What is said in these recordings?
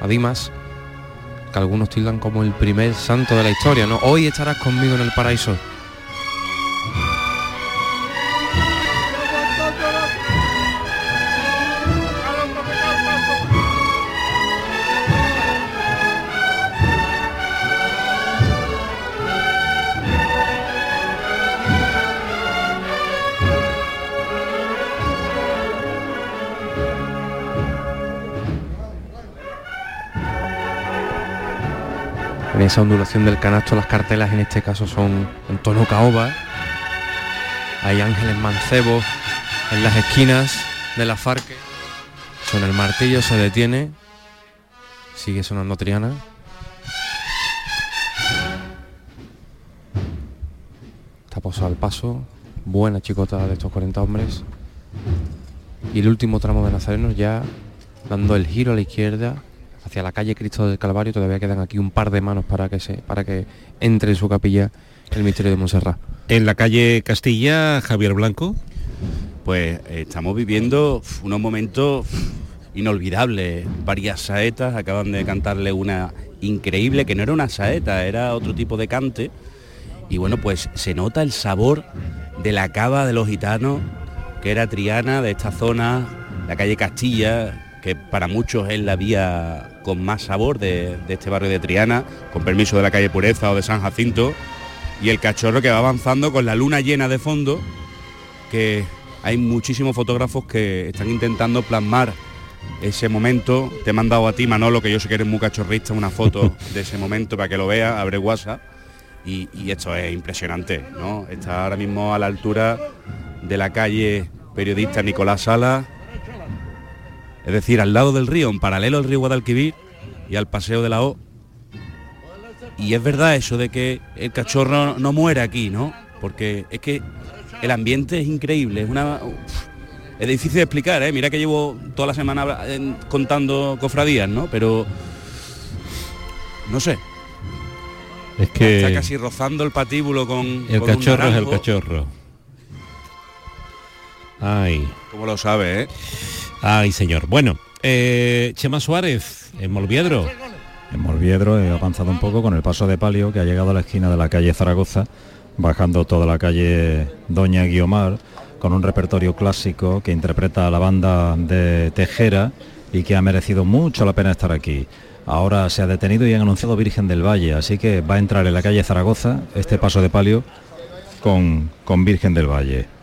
a Dimas, que algunos tildan como el primer santo de la historia, ¿no? Hoy estarás conmigo en el paraíso. Esa ondulación del canasto las cartelas en este caso son en tono caoba. Hay ángeles mancebos en las esquinas de la farque. Son el martillo, se detiene. Sigue sonando Triana. Está posado al paso. Buena chicota de estos 40 hombres. Y el último tramo de Nazareno ya dando el giro a la izquierda hacia la calle Cristo del Calvario. Todavía quedan aquí un par de manos para que, se, para que entre en su capilla el misterio de Montserrat. En la calle Castilla, Javier Blanco. Pues estamos viviendo unos momentos inolvidables. Varias saetas acaban de cantarle una increíble, que no era una saeta, era otro tipo de cante. Y bueno, pues se nota el sabor de la cava de los gitanos, que era Triana, de esta zona, la calle Castilla, que para muchos es la vía con más sabor de, este barrio de Triana, con permiso de la calle Pureza o de San Jacinto, y el cachorro que va avanzando con la luna llena de fondo, que hay muchísimos fotógrafos que están intentando plasmar ese momento. Te he mandado a ti, Manolo, que yo sé que eres muy cachorrista, una foto de ese momento para que lo veas, abre WhatsApp. Y, y, esto es impresionante, ¿no? Está ahora mismo a la altura de la calle periodista Nicolás Sala, es decir, al lado del río, en paralelo al río Guadalquivir y al paseo de la O. Y es verdad eso de que el cachorro no muere aquí, ¿no? Porque es que el ambiente es increíble, es una... es difícil de explicar, ¿eh? Mira que llevo toda la semana contando cofradías, ¿no? Pero... No sé. Es que... Está casi rozando el patíbulo con... El cachorro es el cachorro. Ay. ¿Cómo lo sabe, eh? Ay, señor. Bueno, eh, Chema Suárez, en Molviedro. En Molviedro he avanzado un poco con el paso de palio que ha llegado a la esquina de la calle Zaragoza, bajando toda la calle Doña Guiomar, con un repertorio clásico que interpreta a la banda de Tejera y que ha merecido mucho la pena estar aquí. Ahora se ha detenido y han anunciado Virgen del Valle, así que va a entrar en la calle Zaragoza este paso de palio con, con Virgen del Valle.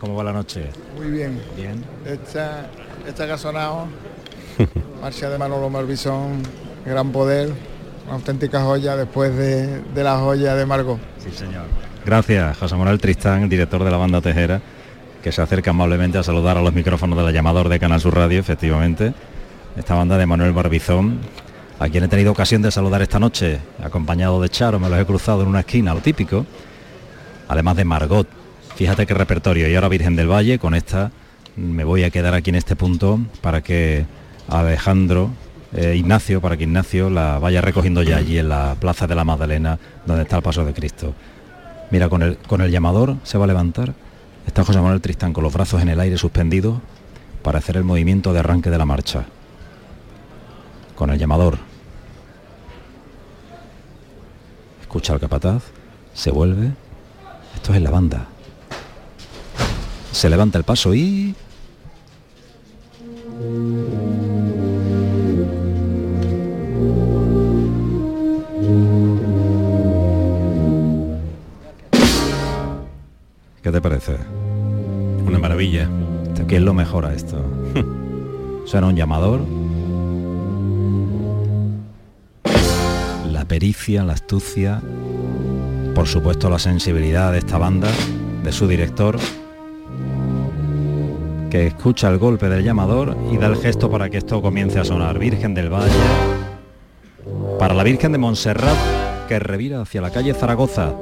¿Cómo va la noche? Muy bien. Bien. Esta, esta que ha sonado, marcha de Manolo Malvisón, gran poder, una auténtica joya después de, de la joya de Margot. Sí, señor. Gracias, José Manuel Tristán, director de la banda Tejera, que se acerca amablemente a saludar a los micrófonos de la llamador de Canal Sur Radio, efectivamente. Esta banda de Manuel Barbizón, a quien he tenido ocasión de saludar esta noche, acompañado de Charo, me los he cruzado en una esquina, lo típico, además de Margot, Fíjate qué repertorio. Y ahora Virgen del Valle, con esta me voy a quedar aquí en este punto para que Alejandro, eh, Ignacio, para que Ignacio la vaya recogiendo ya allí en la Plaza de la Magdalena, donde está el Paso de Cristo. Mira, con el, con el llamador se va a levantar. Está José Manuel Tristán con los brazos en el aire suspendidos para hacer el movimiento de arranque de la marcha. Con el llamador. Escucha al capataz, se vuelve. Esto es la banda. Se levanta el paso y... ¿Qué te parece? Una maravilla. ¿Quién lo mejora esto? Suena un llamador. La pericia, la astucia, por supuesto la sensibilidad de esta banda, de su director, que escucha el golpe del llamador y da el gesto para que esto comience a sonar. Virgen del Valle, para la Virgen de Montserrat, que revira hacia la calle Zaragoza.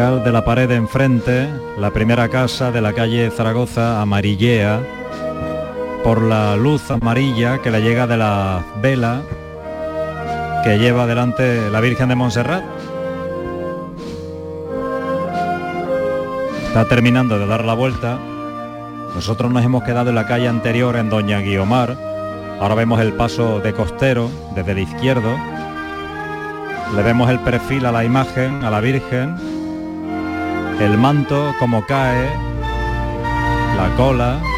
De la pared de enfrente, la primera casa de la calle Zaragoza amarillea por la luz amarilla que le llega de la vela que lleva delante la Virgen de Montserrat. Está terminando de dar la vuelta. Nosotros nos hemos quedado en la calle anterior en Doña Guiomar. Ahora vemos el paso de costero desde el izquierdo. Le vemos el perfil a la imagen, a la Virgen. El manto como cae. La cola.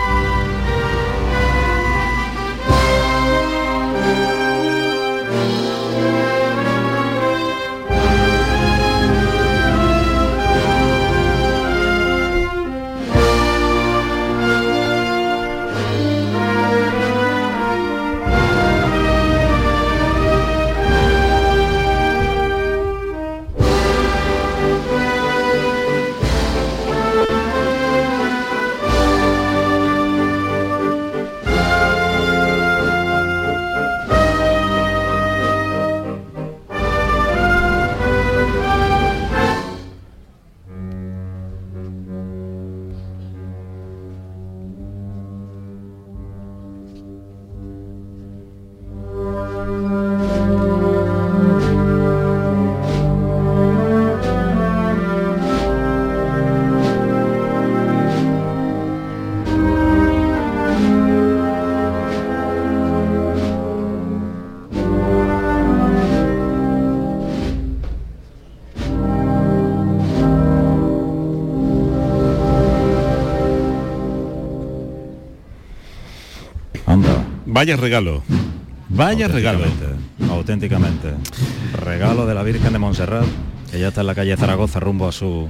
Vaya regalo. Vaya regalo. Auténticamente, Auténticamente. Regalo de la Virgen de Montserrat, que ya está en la calle Zaragoza rumbo a su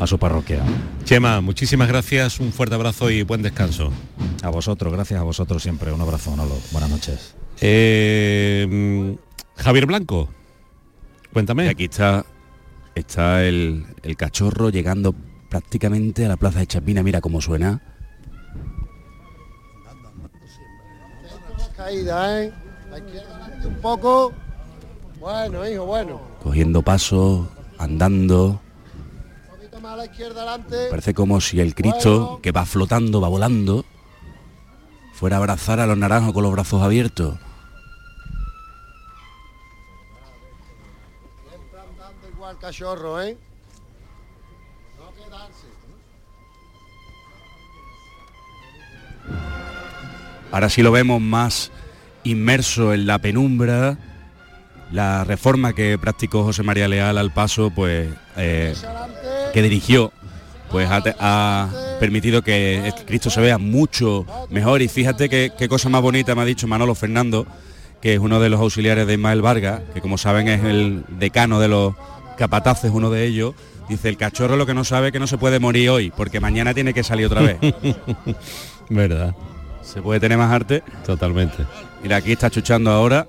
a su parroquia. Chema, muchísimas gracias, un fuerte abrazo y buen descanso. A vosotros, gracias a vosotros siempre. Un abrazo, Manolo. Buenas noches. Eh, Javier Blanco, cuéntame. Y aquí está, está el, el cachorro llegando prácticamente a la plaza de Chapina. Mira cómo suena. Caída, ¿eh? Un poco. Bueno, hijo, bueno. Cogiendo pasos, andando. Un poquito más a la izquierda adelante. Parece como si el Cristo, que va flotando, va volando, fuera a abrazar a los naranjos con los brazos abiertos. Siempre andando igual cachorro, ¿eh? No quedarse. Ahora sí lo vemos más inmerso en la penumbra. La reforma que practicó José María Leal al paso, pues eh, que dirigió, pues ha, ha permitido que el Cristo se vea mucho mejor. Y fíjate qué, qué cosa más bonita me ha dicho Manolo Fernando, que es uno de los auxiliares de Ismael Vargas, que como saben es el decano de los capataces, uno de ellos. Dice, el cachorro lo que no sabe es que no se puede morir hoy, porque mañana tiene que salir otra vez. Verdad, se puede tener más arte. totalmente. Mira, aquí está chuchando ahora.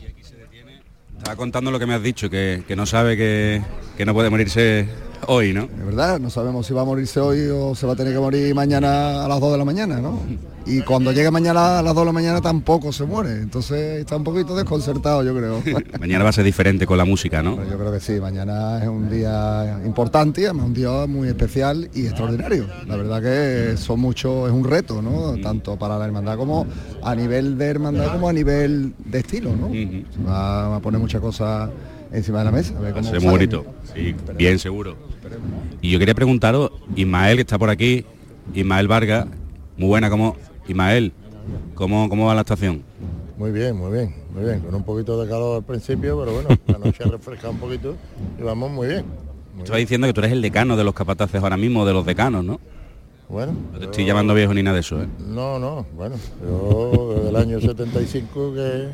Y aquí se detiene. Estaba contando lo que me has dicho, que, que no sabe que, que no puede morirse hoy, ¿no? Es verdad, no sabemos si va a morirse hoy o se va a tener que morir mañana a las 2 de la mañana, ¿no? Y cuando llegue mañana a las 2 de la mañana tampoco se muere, entonces está un poquito desconcertado, yo creo. Mañana va a ser diferente con la música, ¿no? Yo creo que sí, mañana es un día importante y además un día muy especial y extraordinario. La verdad que son muchos, es un reto, ¿no? Tanto para la hermandad como a nivel de hermandad como a nivel de estilo, ¿no? Se va a poner muchas cosas encima de la mesa. a ver cómo. Sí, bien seguro. Y yo quería preguntaros, Ismael, que está por aquí, Ismael Vargas, muy buena, como Ismael, ¿cómo, ¿cómo va la estación? Muy bien, muy bien, muy bien. Con un poquito de calor al principio, pero bueno, la noche ha refrescado un poquito y vamos muy bien. Muy Estaba diciendo que tú eres el decano de los capataces ahora mismo, de los decanos, ¿no? Bueno, No te estoy llamando viejo ni nada de eso, ¿eh? No, no, bueno, yo desde el año 75 que,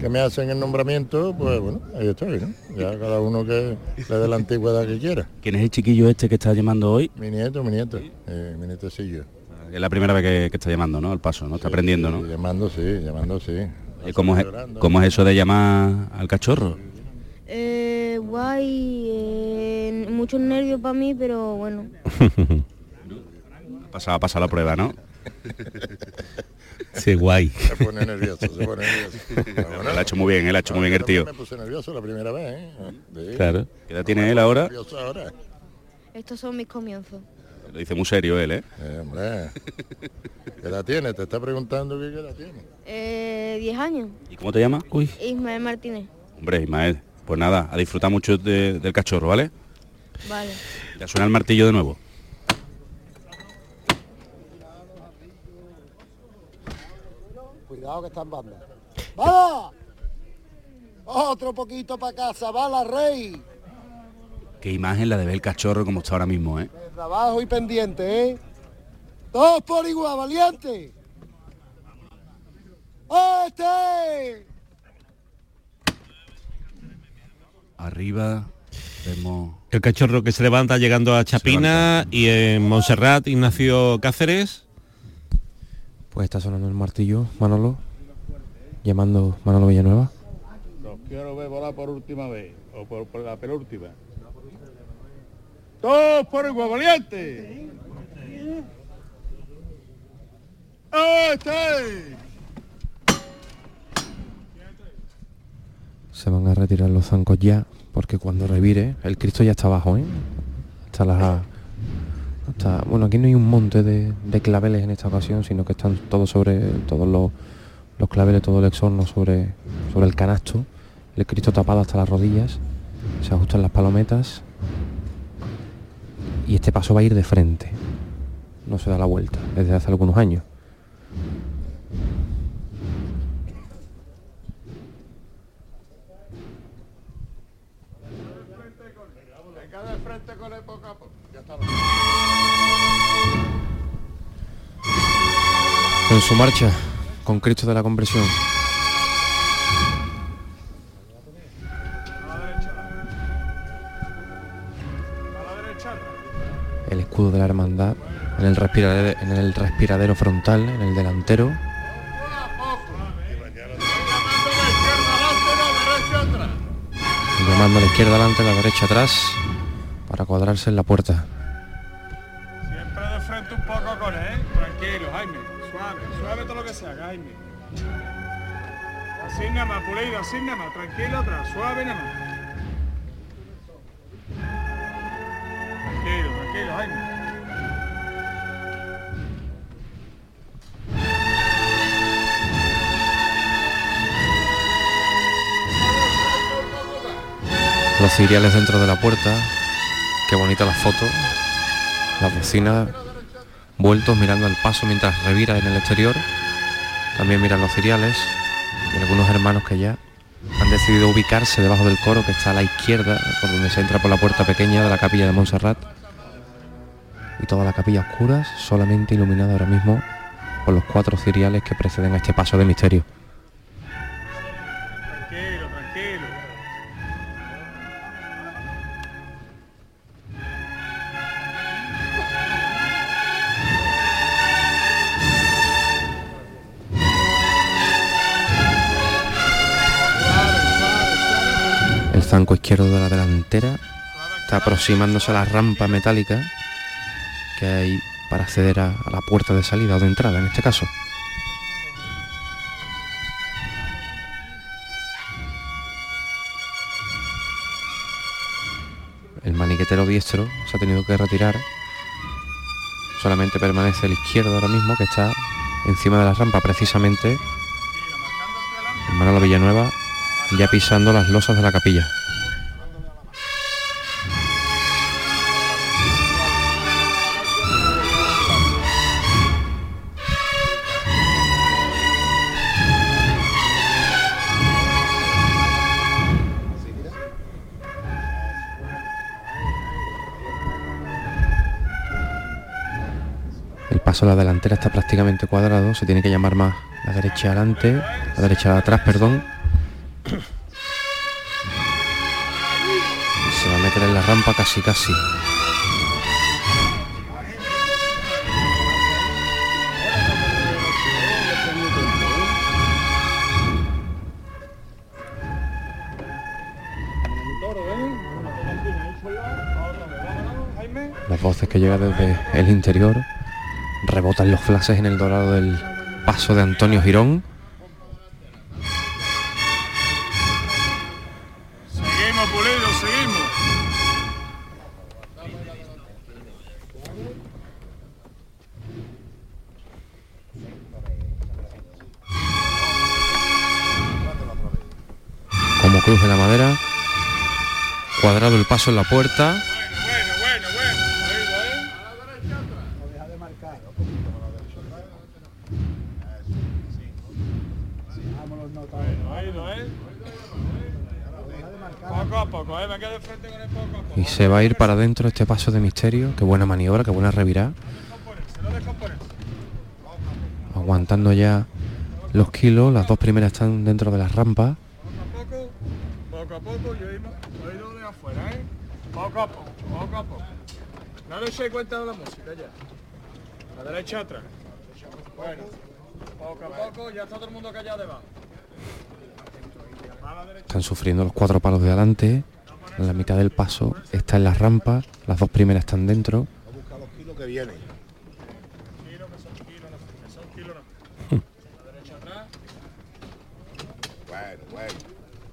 que me hacen el nombramiento, pues bueno, ahí estoy, ¿no? Ya cada uno que le dé la antigüedad que quiera. ¿Quién es el chiquillo este que está llamando hoy? Mi nieto, mi nieto, eh, mi nietecillo. Es la primera vez que, que está llamando, ¿no? Al paso, ¿no? Está aprendiendo, ¿no? Sí, llamando sí, llamando sí. ¿Y ¿Cómo es. ¿Cómo es eso de llamar al cachorro? Eh, guay, eh, muchos nervios para mí, pero bueno. Ha pasado, ha pasado la prueba, ¿no? Sí, guay. Se pone nervioso, se pone nervioso. Pero bueno, Él ha hecho muy bien, él ha hecho muy bien el tío. Me puse nervioso la primera vez, ¿eh? Sí. Claro. ¿Qué edad tiene él ahora? Estos son mis comienzos. Lo dice muy serio él, ¿eh? Eh, hombre, ¿qué edad tiene? Te está preguntando qué edad tiene. Eh, 10 años. ¿Y cómo te llamas? Uy. Ismael Martínez. Hombre, Ismael, pues nada, a disfrutar mucho de- del cachorro, ¿vale? Vale. Ya suena el martillo de nuevo. Cuidado que está en banda. ¡Va! Otro poquito para casa, va la rey. Qué imagen la de ver el cachorro como está ahora mismo, ¿eh? Trabajo y pendiente, ¿eh? Todos por igual, valiente. ¡Este! Arriba vemos... El cachorro que se levanta llegando a Chapina y en Montserrat, Ignacio Cáceres. Pues está sonando el martillo, Manolo, llamando Manolo Villanueva. Los quiero ver volar por última vez, o por, por la penúltima. ¡Todos por igual, valiente! ¡Este! Se van a retirar los zancos ya, porque cuando revire, el Cristo ya está abajo, ¿eh? Está la... bueno, aquí no hay un monte de, de claveles en esta ocasión, sino que están todos sobre, todos los, los claveles, todo el exorno sobre, sobre el canasto. El Cristo tapado hasta las rodillas. Se ajustan las palometas. Y este paso va a ir de frente. No se da la vuelta, desde hace algunos años. En su marcha, con Cristo de la Compresión. El escudo de la hermandad en el respiradero, en el respiradero frontal, en el delantero. Llamando a la izquierda adelante, la derecha atrás, para cuadrarse en la puerta. Así nada más, pulido, así nada más. Tranquilo atrás, suave nada más. Tranquilo, tranquilo, Jaime. Los ciriales dentro de la puerta. Qué bonita la foto. Las bocinas vueltos mirando el paso mientras revira en el exterior. También miran los ciriales y algunos hermanos que ya han decidido ubicarse debajo del coro que está a la izquierda, por donde se entra por la puerta pequeña de la capilla de Montserrat. Y toda la capilla oscura, solamente iluminada ahora mismo por los cuatro ciriales que preceden a este paso de misterio. Tranquilo, tranquilo. Izquierdo de la delantera está aproximándose a la rampa metálica que hay para acceder a, la puerta de salida o de entrada en este caso. El maniquetero diestro se ha tenido que retirar. Solamente permanece el izquierdo ahora mismo que está encima de la rampa precisamente. Manolo Villanueva ya pisando las losas de la capilla. La delantera está prácticamente cuadrado, se tiene que llamar más la derecha adelante, la derecha de atrás, perdón. Se va a meter en la rampa casi casi. Las voces que llegan desde el interior rebotan los flashes en el dorado del paso de Antonio Girón. Seguimos, Pulido, seguimos. como cruje la madera. Cuadrado el paso en la puerta. Se va a ir para adentro este paso de misterio. Qué buena maniobra, qué buena descomponerse. Aguantando ya los kilos. Las dos primeras están dentro de las rampas. Poco, a poco, yo oído, oído de afuera, ¿eh? Poco a poco. No le echéis cuenta de la música ya. La derecha atrás. Bueno, poco a poco, ya está todo el mundo callado debajo. Están sufriendo los cuatro palos de adelante. En la mitad del paso está en las rampas. Las dos primeras están dentro.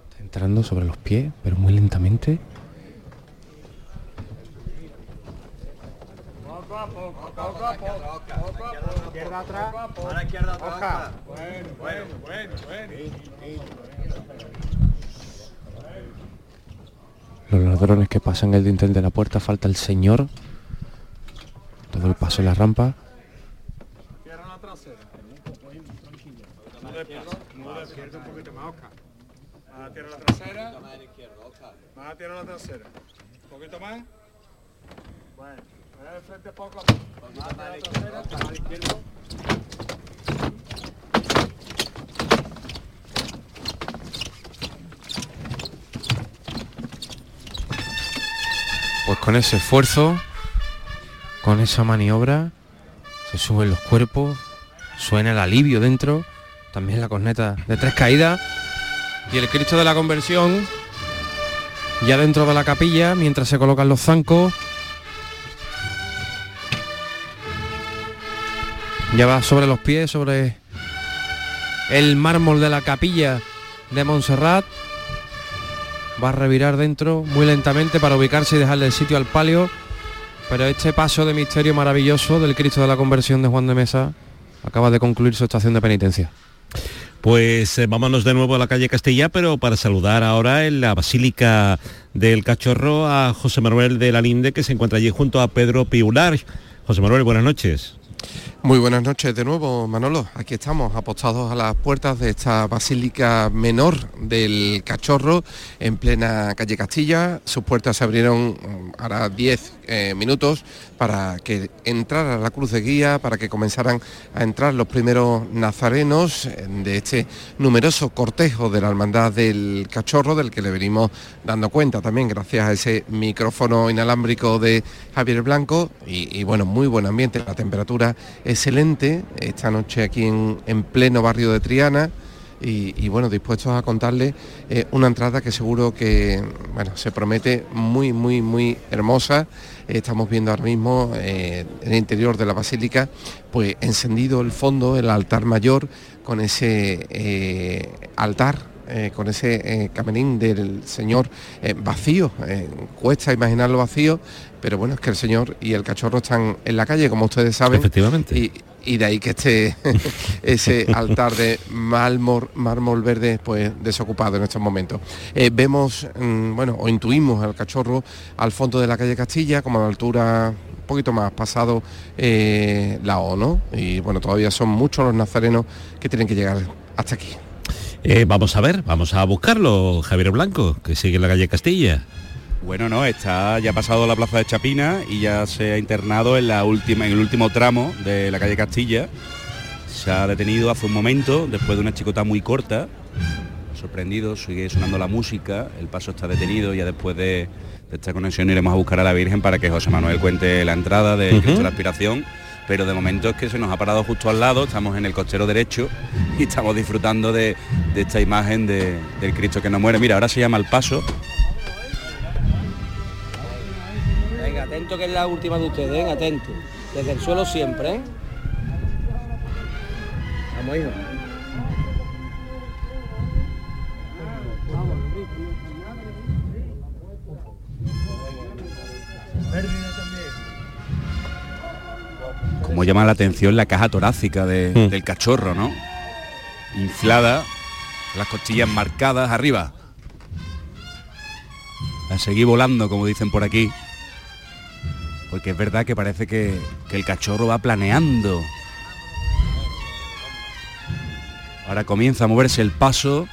Está entrando sobre los pies, pero muy lentamente. Poco a poco, poco a poco, poco a poco. Izquierda atrás. A la izquierda atrás. Bueno, bueno, bueno, bueno. Los ladrones que pasan el dintel de la puerta. Falta el señor. Todo el paso en la rampa. Cierra la trasera. Muy despacio, muy despacio, un poquito más, Oscar. Más a tierra la trasera. Más a tierra la trasera. Un poquito más. Bueno, voy de frente poco a poco. Más a la trasera, más a la izquierda. Pues con ese esfuerzo, con esa maniobra, se suben los cuerpos, suena el alivio dentro, también la corneta de tres caídas y el Cristo de la conversión ya dentro de la capilla mientras se colocan los zancos. Ya va sobre los pies, sobre el mármol de la capilla de Montserrat. Va a revirar dentro muy lentamente para ubicarse y dejarle el sitio al palio. Pero este paso de misterio maravilloso del Cristo de la Conversión de Juan de Mesa acaba de concluir su estación de penitencia. Pues eh, vámonos de nuevo a la calle Castilla, pero para saludar ahora en la Basílica del Cachorro a José Manuel de la Linde, que se encuentra allí junto a Pedro Piular. José Manuel, buenas noches. Muy buenas noches de nuevo, Manolo. Aquí estamos, apostados a las puertas de esta basílica menor del Cachorro, en plena calle Castilla. Sus puertas se abrieron mm, ahora 10 eh, minutos para que entrara la cruz de guía, para que comenzaran a entrar los primeros nazarenos eh, de este numeroso cortejo de la Hermandad del Cachorro, del que le venimos dando cuenta también gracias a ese micrófono inalámbrico de Javier Blanco. Y, y bueno, muy buen ambiente, la temperatura excelente esta noche aquí en, en pleno barrio de Triana y, bueno, dispuestos a contarle eh, una entrada que seguro que bueno, se promete muy, muy, muy hermosa. estamos viendo ahora mismo en el interior de la basílica, pues encendido el fondo, el altar mayor, con ese altar eh, con ese eh, camerín del Señor eh, vacío. cuesta imaginarlo vacío, pero bueno, es que el Señor y el cachorro están en la calle, como ustedes saben. Efectivamente. Y, de ahí que esté ese altar de mármol, mármol verde pues desocupado en estos momentos. vemos, mm, bueno, o intuimos al cachorro al fondo de la calle Castilla, como a la altura un poquito más pasado la O, ¿no? Y bueno, todavía son muchos los nazarenos que tienen que llegar hasta aquí. Eh, vamos a ver, vamos a buscarlo, Javier Blanco, que sigue en la calle Castilla. Bueno, no, está ya ha pasado la plaza de Chapina y ya se ha internado en la última, en el último tramo de la calle Castilla. Se ha detenido hace un momento, después de una chicota muy corta. Sorprendido, sigue sonando la música, el paso está detenido, ya después de, esta conexión iremos a buscar a la Virgen para que José Manuel cuente la entrada de Cristo de la Aspiración pero de momento es que se nos ha parado justo al lado, estamos en el costero derecho y estamos disfrutando de, esta imagen del Cristo que no muere. Mira, ahora se llama el paso. Venga, atento que es la última de ustedes, ¿eh? atento. Desde el suelo siempre, ¿eh? Vamos, hijo. Como llama la atención la caja torácica hmm. del cachorro, ¿no? Inflada, las costillas marcadas arriba. La seguí volando, como dicen por aquí. Porque es verdad que parece que, que el cachorro va planeando. Ahora comienza a moverse el paso.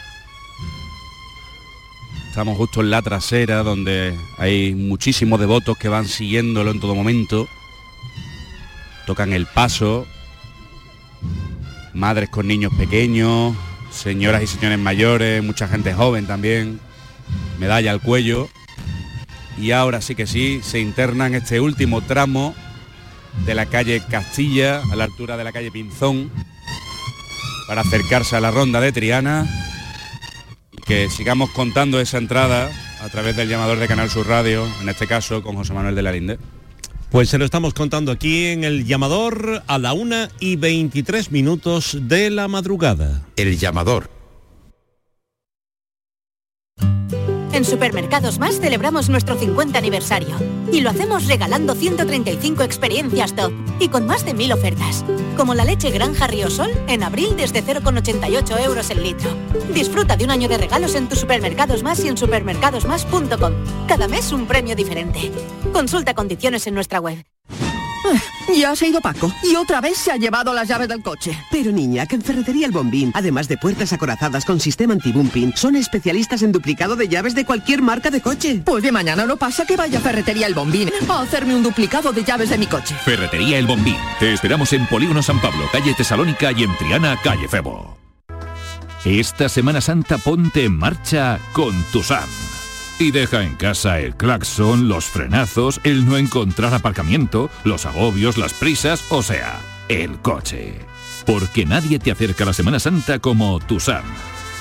Estamos justo en la trasera donde hay muchísimos devotos que van siguiéndolo en todo momento tocan el paso, madres con niños pequeños, señoras y señores mayores, mucha gente joven también, medalla al cuello. Y ahora sí que sí, se interna en este último tramo de la calle Castilla, a la altura de la calle Pinzón, para acercarse a la ronda de Triana. Que sigamos contando esa entrada a través del llamador de Canal Sur Radio, en este caso con José Manuel de la Linde. Pues se lo estamos contando aquí en el llamador a la una y 23 minutos de la madrugada. El llamador En Supermercados Más celebramos nuestro 50 aniversario y lo hacemos regalando 135 experiencias top y con más de 1000 ofertas, como la leche Granja Sol en abril desde 0,88 euros el litro. Disfruta de un año de regalos en tus Supermercados Más y en supermercadosmás.com. Cada mes un premio diferente. Consulta condiciones en nuestra web. Ya se ha ido Paco y otra vez se ha llevado las llaves del coche. Pero niña, que en Ferretería El Bombín, además de puertas acorazadas con sistema anti-bumping, son especialistas en duplicado de llaves de cualquier marca de coche. Pues de mañana no pasa que vaya a Ferretería El Bombín a hacerme un duplicado de llaves de mi coche. Ferretería El Bombín. Te esperamos en Polígono San Pablo, calle Tesalónica y en Triana, calle Febo. Esta Semana Santa ponte en marcha con tu SAM y deja en casa el claxon, los frenazos, el no encontrar aparcamiento, los agobios, las prisas, o sea, el coche. Porque nadie te acerca a la Semana Santa como Tusam.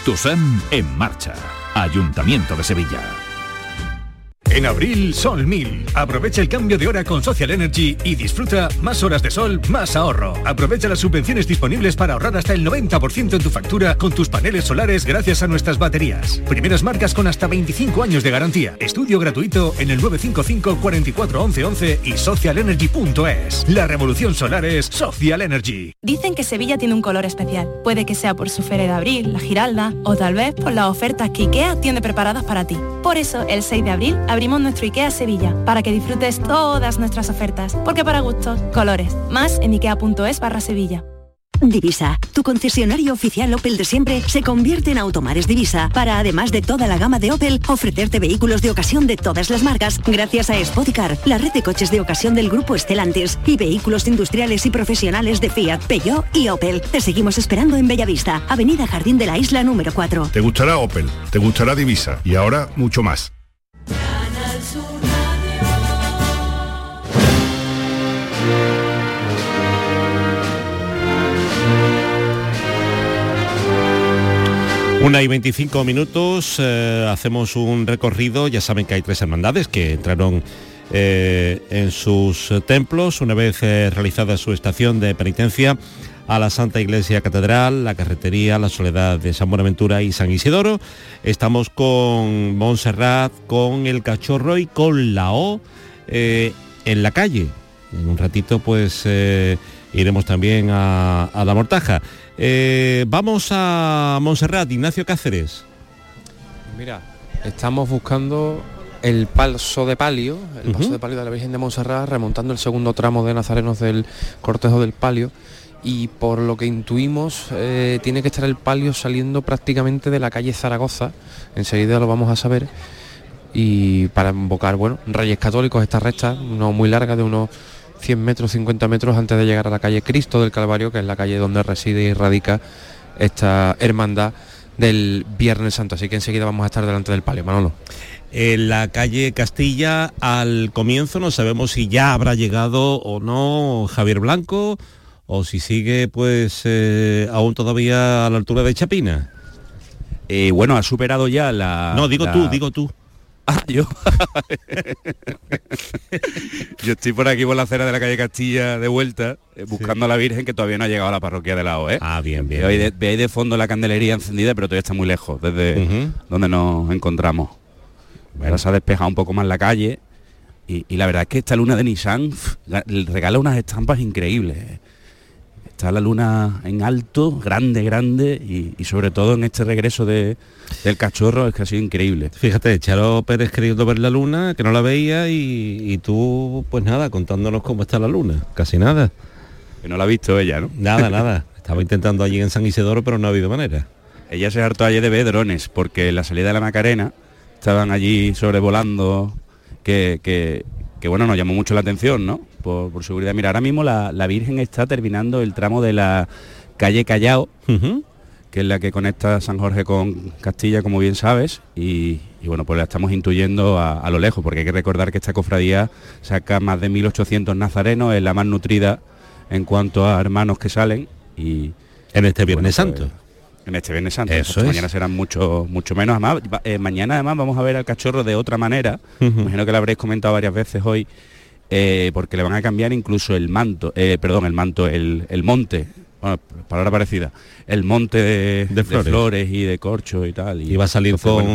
Tusam en marcha. Ayuntamiento de Sevilla. En abril, Sol 1000. Aprovecha el cambio de hora con Social Energy y disfruta más horas de sol, más ahorro. Aprovecha las subvenciones disponibles para ahorrar hasta el 90% en tu factura con tus paneles solares gracias a nuestras baterías. Primeras marcas con hasta 25 años de garantía. Estudio gratuito en el 955 44 11 11 y socialenergy.es. La revolución solar es Social Energy. Dicen que Sevilla tiene un color especial. Puede que sea por su feria de abril, la Giralda, o tal vez por las ofertas que IKEA tiene preparadas para ti. Por eso, el 6 de abril abrimos nuestro IKEA Sevilla para que disfrutes todas nuestras ofertas. Porque para gustos, colores. Más en ikea.es barra Sevilla. Divisa, tu concesionario oficial Opel de siempre, se convierte en Automares Divisa para, además de toda la gama de Opel, ofrecerte vehículos de ocasión de todas las marcas, gracias a Spoticar, la red de coches de ocasión del grupo Estelantes y vehículos industriales y profesionales de Fiat, Peugeot y Opel. Te seguimos esperando en Bellavista, Avenida Jardín de la Isla número 4. Te gustará Opel, te gustará Divisa y ahora mucho más. Una y 25 minutos, eh, hacemos un recorrido, ya saben que hay tres hermandades que entraron eh, en sus templos una vez eh, realizada su estación de penitencia a la Santa Iglesia Catedral, la Carretería, la Soledad de San Buenaventura y San Isidoro. Estamos con Montserrat, con el Cachorro y con la O en la calle. En un ratito pues iremos también a la Mortaja. Eh, vamos a Montserrat, Ignacio Cáceres. Mira, estamos buscando el paso de palio, el paso de palio de la Virgen de Montserrat, remontando el segundo tramo de nazarenos del cortejo del palio. Y por lo que intuimos, eh, tiene que estar el palio saliendo prácticamente de la calle Zaragoza. Enseguida lo vamos a saber. Y para invocar, bueno, Reyes Católicos, esta recta, no muy larga, de unos 100 metros, 50 metros antes de llegar a la calle Cristo del Calvario, que es la calle donde reside y radica esta hermandad del Viernes Santo. Así que enseguida vamos a estar delante del palio, Manolo. En la calle Castilla, al comienzo no sabemos si ya habrá llegado o no Javier Blanco o si sigue pues eh, aún todavía a la altura de Chapina. Eh, bueno, ha superado ya la... No, digo la- tú, digo tú. Ah, yo. yo estoy por aquí por la acera de la calle Castilla de vuelta, eh, buscando a la Virgen que todavía no ha llegado a la parroquia de la O, ¿eh? Ah, bien, bien. De, de fondo la candelería encendida, pero todavía está muy lejos desde donde nos encontramos. Ahora se ha despejado un poco más la calle y, y la verdad es que esta luna de Nissan regala unas estampas increíbles. Está la luna en alto, grande, grande y, y sobre todo en este regreso de, del cachorro es que ha sido increíble. Fíjate, Charo Pérez queriendo ver la luna, que no la veía y, y tú pues nada, contándonos cómo está la luna. Casi nada. Que no la ha visto ella, ¿no? Nada, nada. Estaba intentando allí en San Isidoro, pero no ha habido manera. Ella se hartó ayer de ver drones, porque en la salida de la Macarena estaban allí sobrevolando, que, que- que, bueno, nos llamó mucho la atención, ¿no? Por, por seguridad. Mira, ahora mismo la, la Virgen está terminando el tramo de la calle Callao, que es la que conecta San Jorge con Castilla, como bien sabes, y, y, bueno, pues la estamos intuyendo a, a lo lejos, porque hay que recordar que esta cofradía saca más de 1.800 nazarenos, es la más nutrida en cuanto a hermanos que salen, y... En este Viernes bueno, pues, Santo. en este Viernes Santo. Eso es. Mañana serán mucho, mucho menos. Además, eh, mañana además vamos a ver al cachorro de otra manera. Ujú. Imagino que lo habréis comentado varias veces hoy. Eh, porque le van a cambiar incluso el manto, eh, perdón, el manto, el, el monte. Bueno, palabra parecida. El monte de, de flores. y de corcho y tal. Y va a salir entonces,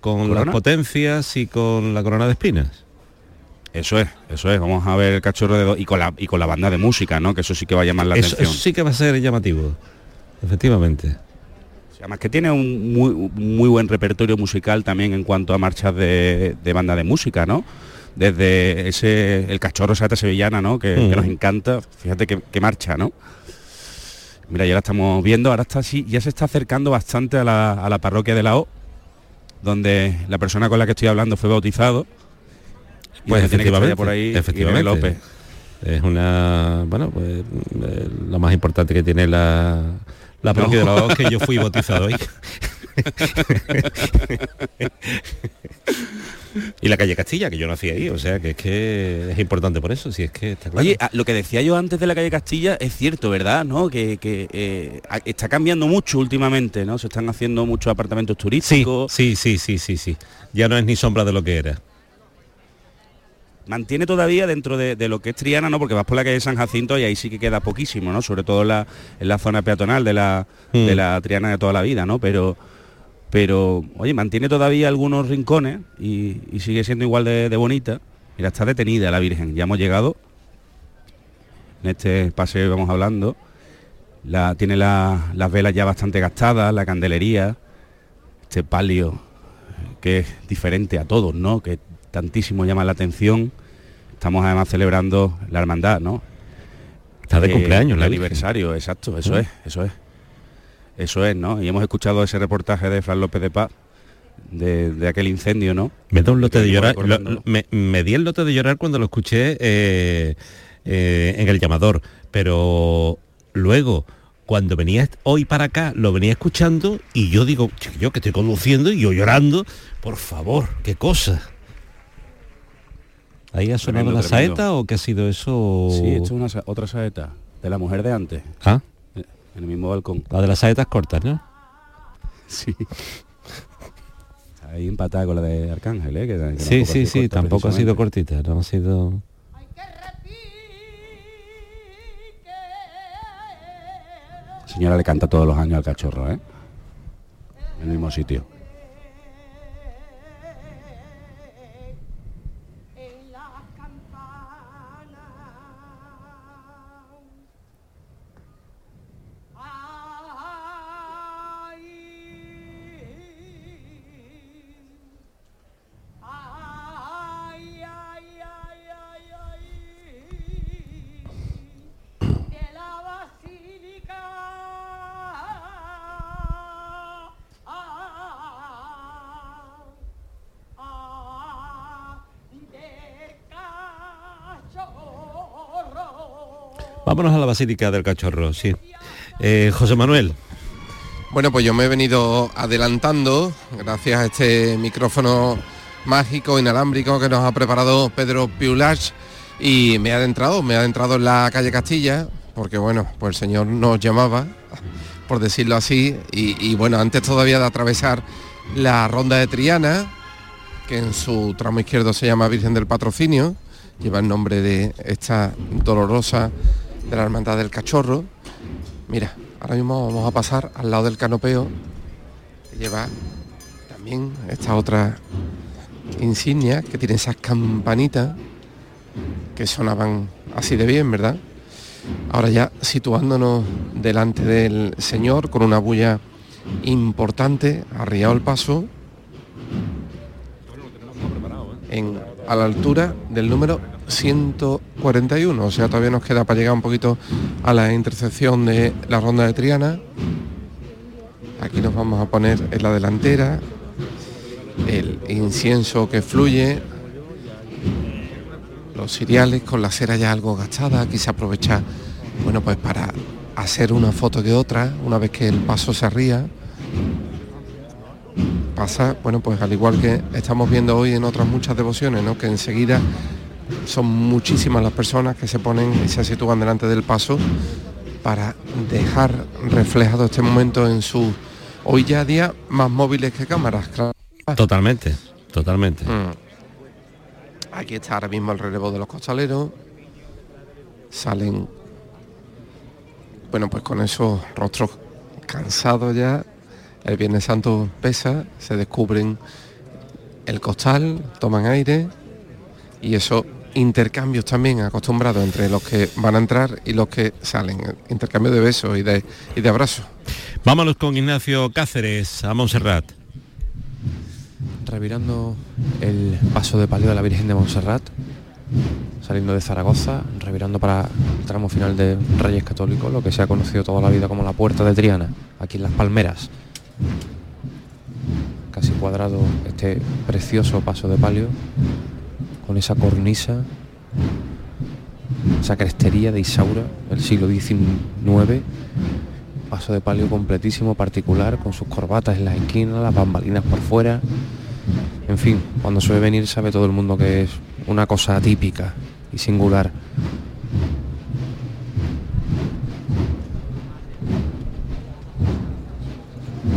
con, bueno, con las potencias y con la corona de espinas. Eso es, eso es. Vamos a ver el cachorro de do- y con la y con la banda de música, ¿no? Que eso sí que va a llamar la Eso, atención. eso sí que va a ser llamativo. Efectivamente. Además que tiene un muy, muy buen repertorio musical también en cuanto a marchas de, de banda de música, ¿no? Desde ese, el cachorro Sata Sevillana, ¿no? Que, que Mm. nos encanta. Fíjate que, que marcha, ¿no? Mira, ya la estamos viendo, ahora está así, ya se está acercando bastante a la, a la parroquia de la O, donde la persona con la que estoy hablando fue bautizado. Pues donde tiene que estar ya efectivamente, por ahí efectivamente. López. Es una, bueno, pues eh, lo más importante que tiene la, la parroquia No. de la O, que yo fui bautizado ahí. y la calle Castilla, que yo nací ahí, o sea que es que es importante por eso, si es que está claro. Oye, ah, lo que decía yo antes de la calle Castilla es cierto, ¿verdad? ¿No? Que, que, eh, está cambiando mucho últimamente, ¿no? Se están haciendo muchos apartamentos turísticos. sí, sí, sí, sí, sí. Ya no es ni sombra de lo que era. Mantiene todavía dentro de, de lo que es Triana, ¿no? Porque vas por la calle San Jacinto y ahí sí que queda poquísimo, ¿no? Sobre todo en la, en la zona peatonal de la, Mm. de la Triana de toda la vida, ¿no? Pero, pero oye, mantiene todavía algunos rincones y, y sigue siendo igual de, de bonita. Mira, está detenida la Virgen. Ya hemos llegado. En este paseo vamos hablando. La, tiene la- las velas ya bastante gastadas, la candelería, este palio que es diferente a todos, ¿no? Que tantísimo llama la atención. Estamos además celebrando la hermandad, ¿no? Está de Eh, cumpleaños el la Virgen. aniversario, exacto, eso Mm. es, eso es. Eso es, ¿no? Y hemos escuchado ese reportaje de Fran López de Paz, de, de aquel incendio, ¿no? Me da un lote de llorar. lo- me, me di el lote de llorar cuando lo escuché eh, eh, en el llamador, pero luego cuando venía hoy para acá lo venía escuchando y yo digo, yo que estoy conduciendo y yo llorando, por favor, qué cosa. ¿Ahí ha sonado Tremendo, la tremendo. saeta o qué ha sido eso? Sí, esto es una otra saeta de la mujer de antes, Ah, en el mismo balcón. la de las saetas cortas, ¿no? Sí. Ahí empatada con la de Arcángel, ¿eh? Que, que Sí, tampoco sí, ha sido sí, corta tampoco ha sido cortita, no ha sido... La señora le canta todos los años al cachorro, ¿eh? En el mismo sitio. Vámonos a la Basílica del Cachorro, sí. Eh, José Manuel. Bueno, pues yo me he venido adelantando gracias a este micrófono mágico, inalámbrico que nos ha preparado Pedro Piulach y me he adentrado, me he adentrado en la calle Castilla, porque bueno, pues el señor nos llamaba, por decirlo así, y, y bueno, antes todavía de atravesar la ronda de Triana, que en su tramo izquierdo se llama Virgen del Patrocinio, lleva el nombre de esta dolorosa de la Hermandad del Cachorro. Mira, ahora mismo vamos a pasar al lado del canopeo, que lleva también esta otra insignia que tiene esas campanitas que sonaban así de bien, ¿verdad? Ahora ya situándonos delante del Señor con una bulla importante, arriado el paso, en, a la altura del número 141, o sea, todavía nos queda para llegar un poquito a la intersección de la ronda de Triana. Aquí nos vamos a poner en la delantera, el incienso que fluye, los cereales con la cera ya algo gastada, aquí se aprovecha, bueno, pues para hacer una foto que otra, una vez que el paso se arría. Pasa, bueno, pues al igual que estamos viendo hoy en otras muchas devociones, ¿no? Que enseguida son muchísimas las personas que se ponen y se sitúan delante del paso para dejar reflejado este momento en su hoy ya día más móviles que cámaras, claro. Totalmente, totalmente. Mm. Aquí está ahora mismo el relevo de los costaleros. Salen, bueno, pues con esos rostros cansados ya. El Viernes Santo pesa, se descubren el costal, toman aire y esos intercambios también acostumbrados entre los que van a entrar y los que salen. Intercambio de besos y de, y de abrazos. Vámonos con Ignacio Cáceres a Montserrat. revirando el paso de palio de la Virgen de Montserrat, saliendo de Zaragoza, revirando para el tramo final de Reyes Católicos, lo que se ha conocido toda la vida como la Puerta de Triana, aquí en Las Palmeras. Casi cuadrado este precioso paso de palio, con esa cornisa, esa crestería de Isaura del siglo XIX, paso de palio completísimo, particular, con sus corbatas en las esquinas, las bambalinas por fuera. En fin, cuando suele venir sabe todo el mundo que es una cosa típica y singular.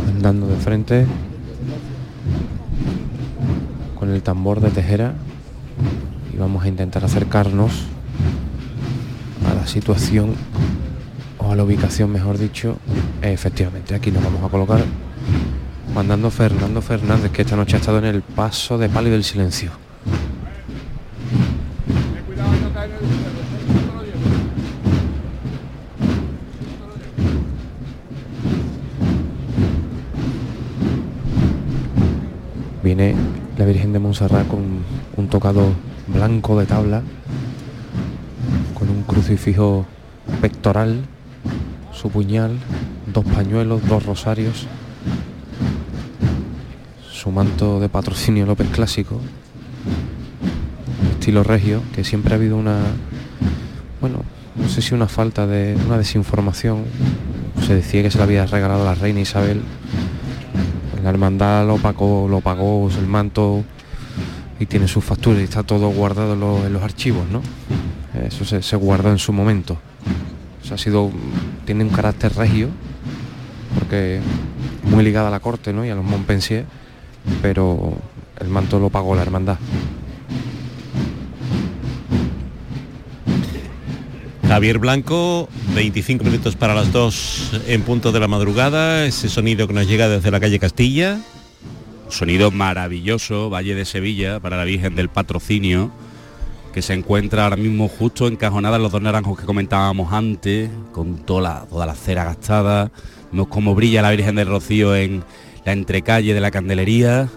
Andando de frente con el tambor de tejera vamos a intentar acercarnos a la situación o a la ubicación, mejor dicho. Efectivamente, aquí nos vamos a colocar mandando Fernando Fernández, que esta noche ha estado en el paso de palio del silencio. Viene la Virgen de Montserrat con un tocado blanco de tabla, con un crucifijo pectoral, su puñal, dos pañuelos, dos rosarios, su manto de patrocinio López clásico, estilo regio, que siempre ha habido una, bueno, no sé si una falta de una desinformación. Se decía que se le había regalado a la reina Isabel. La hermandad lo pagó, lo pagó el manto y tiene sus facturas y está todo guardado en los, archivos, ¿no? Eso se, se guardó en su momento. Ha sido, tiene un carácter regio porque muy ligada a la corte ¿no? y a los Montpensier, pero el manto lo pagó la hermandad. Javier Blanco, 25 minutos para las 2 en punto de la madrugada, ese sonido que nos llega desde la calle Castilla. Sonido maravilloso, Valle de Sevilla, para la Virgen del Patrocinio, que se encuentra ahora mismo justo encajonada en los dos naranjos que comentábamos antes, con toda la, toda la cera gastada. Vemos cómo brilla la Virgen del Rocío en la entrecalle de la Candelería,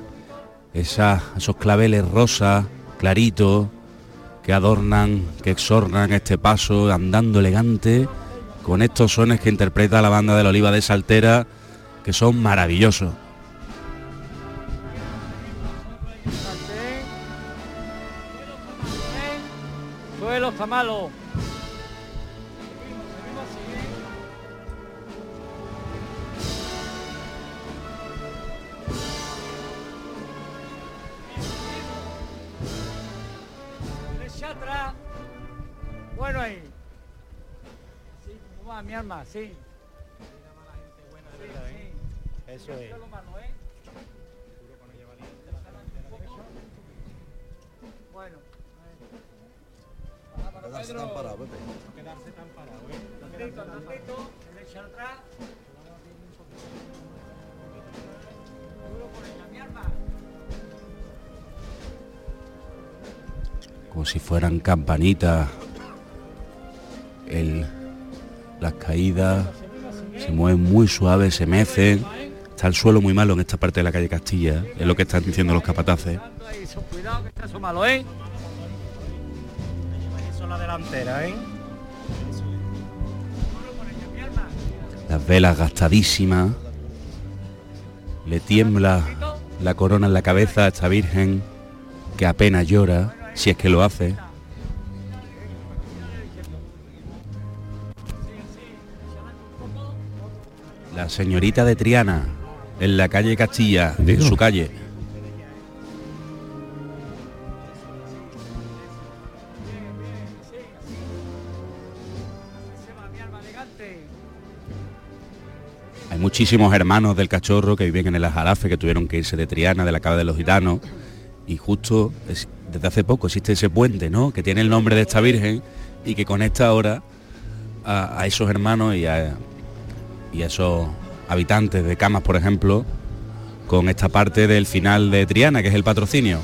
esos claveles rosas, claritos, que adornan, que exornan este paso andando elegante con estos sones que interpreta la banda de la Oliva de Saltera, que son maravillosos. Suelo está malo. Derecha atrás. Bueno ahí. Sí, ¿cómo va mi alma? Sí. Eso es. Quedarse tan parado, Pepe. Quedarse tan parado, ¿eh? Tantito, tantito, derecha atrás. Duro ella, mi como si fueran campanitas. El, las caídas se mueven muy suaves, se mecen. Está el suelo muy malo en esta parte de la calle Castilla, es lo que están diciendo los capataces. Cuidado que está malo, ¿eh? La delantera, ¿eh? Las velas gastadísimas. Le tiembla la corona en la cabeza a esta Virgen que apenas llora, si es que lo hace. La señorita de Triana, en la calle Castilla, en su calle. Muchísimos hermanos del cachorro que viven en el Ajarafe, que tuvieron que irse de Triana, de la Cava de los Gitanos, y justo es- desde hace poco existe ese puente, ¿no? Que tiene el nombre de esta Virgen y que conecta ahora a, a esos hermanos y a, y a esos habitantes de Camas, por ejemplo, con esta parte del final de Triana, que es el patrocinio.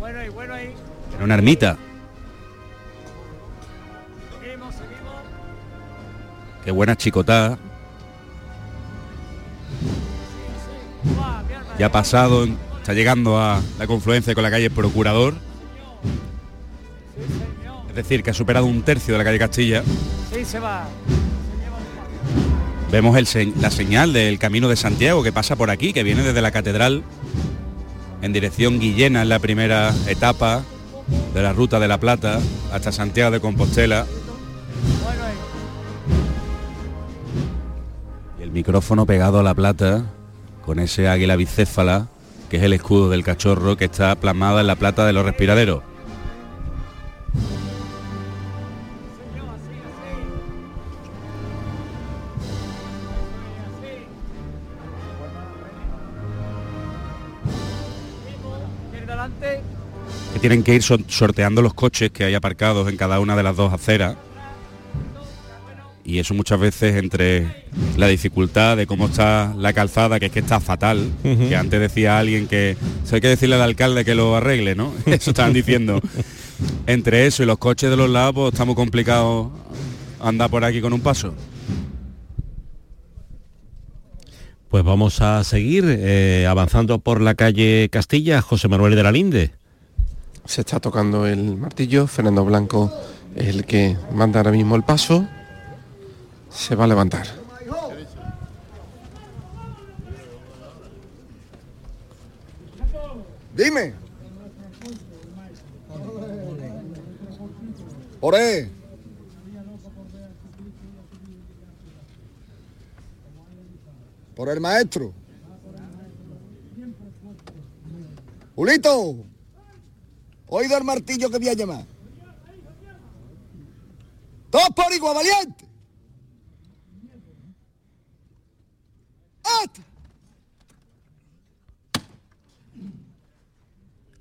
Bueno ahí, bueno ahí. Era una ermita. Seguimos, seguimos. Qué buena chicotada. Ya ha pasado, está llegando a la confluencia con la calle Procurador. Es decir, que ha superado un tercio de la calle Castilla. Sí, se va. Vemos el se- la señal del Camino de Santiago que pasa por aquí, que viene desde la catedral en dirección Guillena en la primera etapa de la Ruta de la Plata hasta Santiago de Compostela. Y el micrófono pegado a la plata con ese águila bicéfala, que es el escudo del cachorro que está plasmado en la plata de los respiraderos. Que tienen que ir so- sorteando los coches que hay aparcados en cada una de las dos aceras. Y eso muchas veces entre la dificultad de cómo está la calzada, que es que está fatal, que antes decía alguien que eso hay que decirle al alcalde que lo arregle, ¿no? Eso estaban diciendo. Entre eso y los coches de los lados, pues está muy complicado andar por aquí con un paso. Pues vamos a seguir eh, avanzando por la calle Castilla, José Manuel de la Linde. Se está tocando el martillo, Fernando Blanco es el que manda ahora mismo el paso. Se va a levantar. Dime. Ore. Por el maestro. Julito. Oído el martillo que voy a llamar. Dos por igual, valiente.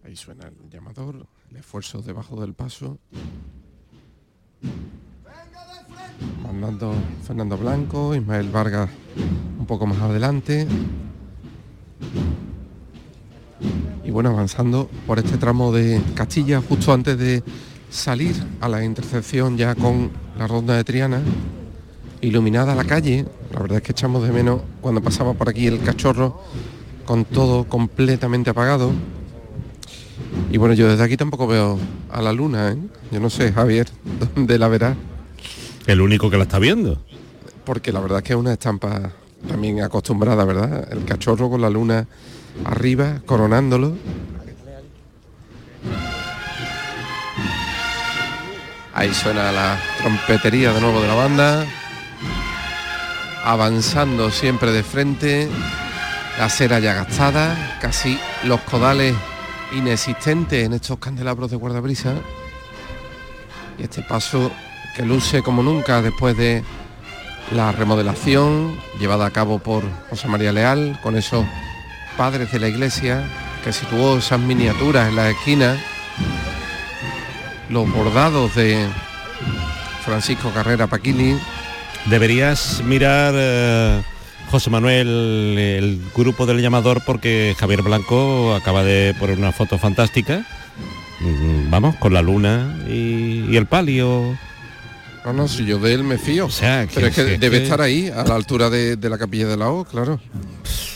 Ahí suena el llamador, el esfuerzo debajo del paso. Mandando Fernando Blanco, Ismael Vargas un poco más adelante. Y bueno, avanzando por este tramo de Castilla justo antes de salir a la intersección ya con la ronda de Triana, iluminada la calle. La verdad es que echamos de menos cuando pasaba por aquí el cachorro con todo completamente apagado. Y bueno, yo desde aquí tampoco veo a la luna, ¿eh? Yo no sé, Javier, ¿dónde la verás? El único que la está viendo. Porque la verdad es que es una estampa también acostumbrada, ¿verdad? El cachorro con la luna arriba, coronándolo. Ahí suena la trompetería de nuevo de la banda. Avanzando siempre de frente. La cera ya gastada. Casi los codales inexistentes en estos candelabros de guardabrisa. Y este paso que luce como nunca después de la remodelación llevada a cabo por José María Leal con esos padres de la iglesia que situó esas miniaturas en la esquina los bordados de Francisco Carrera Paquili. Deberías mirar, eh, José Manuel, el grupo del llamador, porque Javier Blanco acaba de poner una foto fantástica. Mm, Vamos, con la luna y, y el palio. No, no, si yo de él me fío. O sea, que- Pero es que que- es debe que- estar ahí, a la altura de, de la capilla de la O, claro.